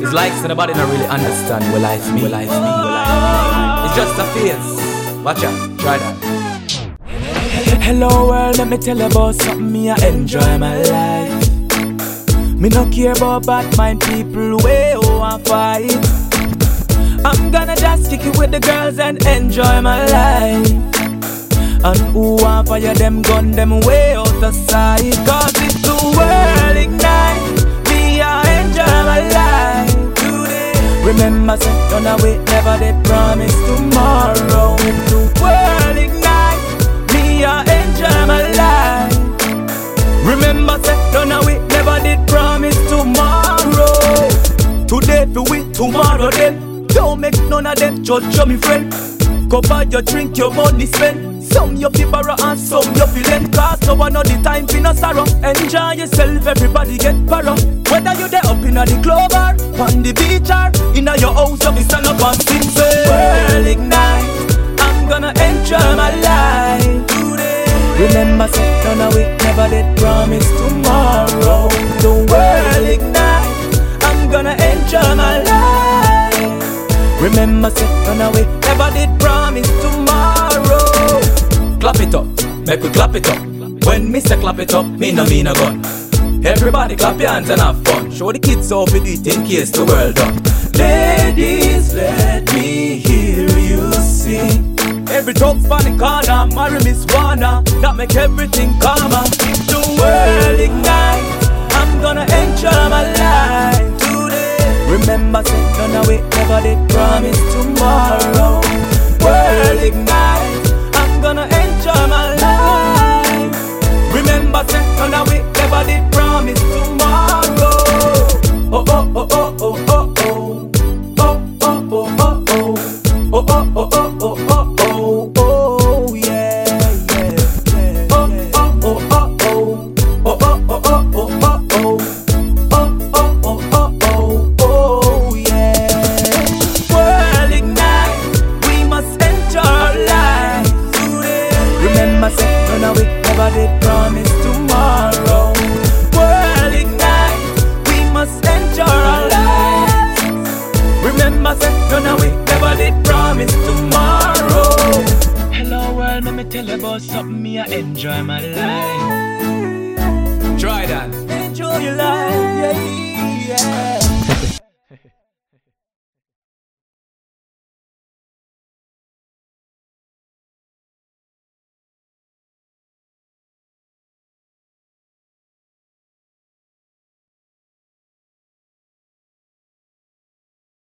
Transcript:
It's like somebody not really understand what life mean. What life life. It's just a phase. Watch out. Try that. Hello world, let me tell you about something me I enjoy my life. Me no care about bad mind people way over fight. I'm gonna just kick it with the girls and enjoy my life. And who want fire them gun them way out the side Cause it's the world Remember say don't wait? Never they promise tomorrow. If the world ignite Me I enjoy my life Remember say don't wait? Never did promise tomorrow. Today for we tomorrow then. Don't make none of them judge you me friend. Cover your drink your money spend some you fi borrow and some you fi lend. Cause no one know the time fi no sorrow. Enjoy yourself, everybody get paro Whether you there up inna the club or On the beach or inna your sing say World ignite I'm gonna enjoy my life today Remember say none of we never did promise tomorrow The world ignite I'm gonna enjoy my life Remember say none of we never did promise tomorrow Clap it up, make we clap it up. When me say clap it up, me no mean a gun. Everybody clap your hands and have fun. Show the kids how we do it in case the world done. Ladies, let me hear you sing. Every talk's funny corner, marry Miss Wanna That make everything calmer the world ignite I'm gonna enjoy my life today. Remember, say none of we never did promise tomorrow. World ignite Remember, say, of we never did promise tomorrow. World ignite, we must enjoy our lives. Remember, say, of we never did promise tomorrow. Hello, world, let me tell you about something me I enjoy my life. Try that. Enjoy your life, yeah,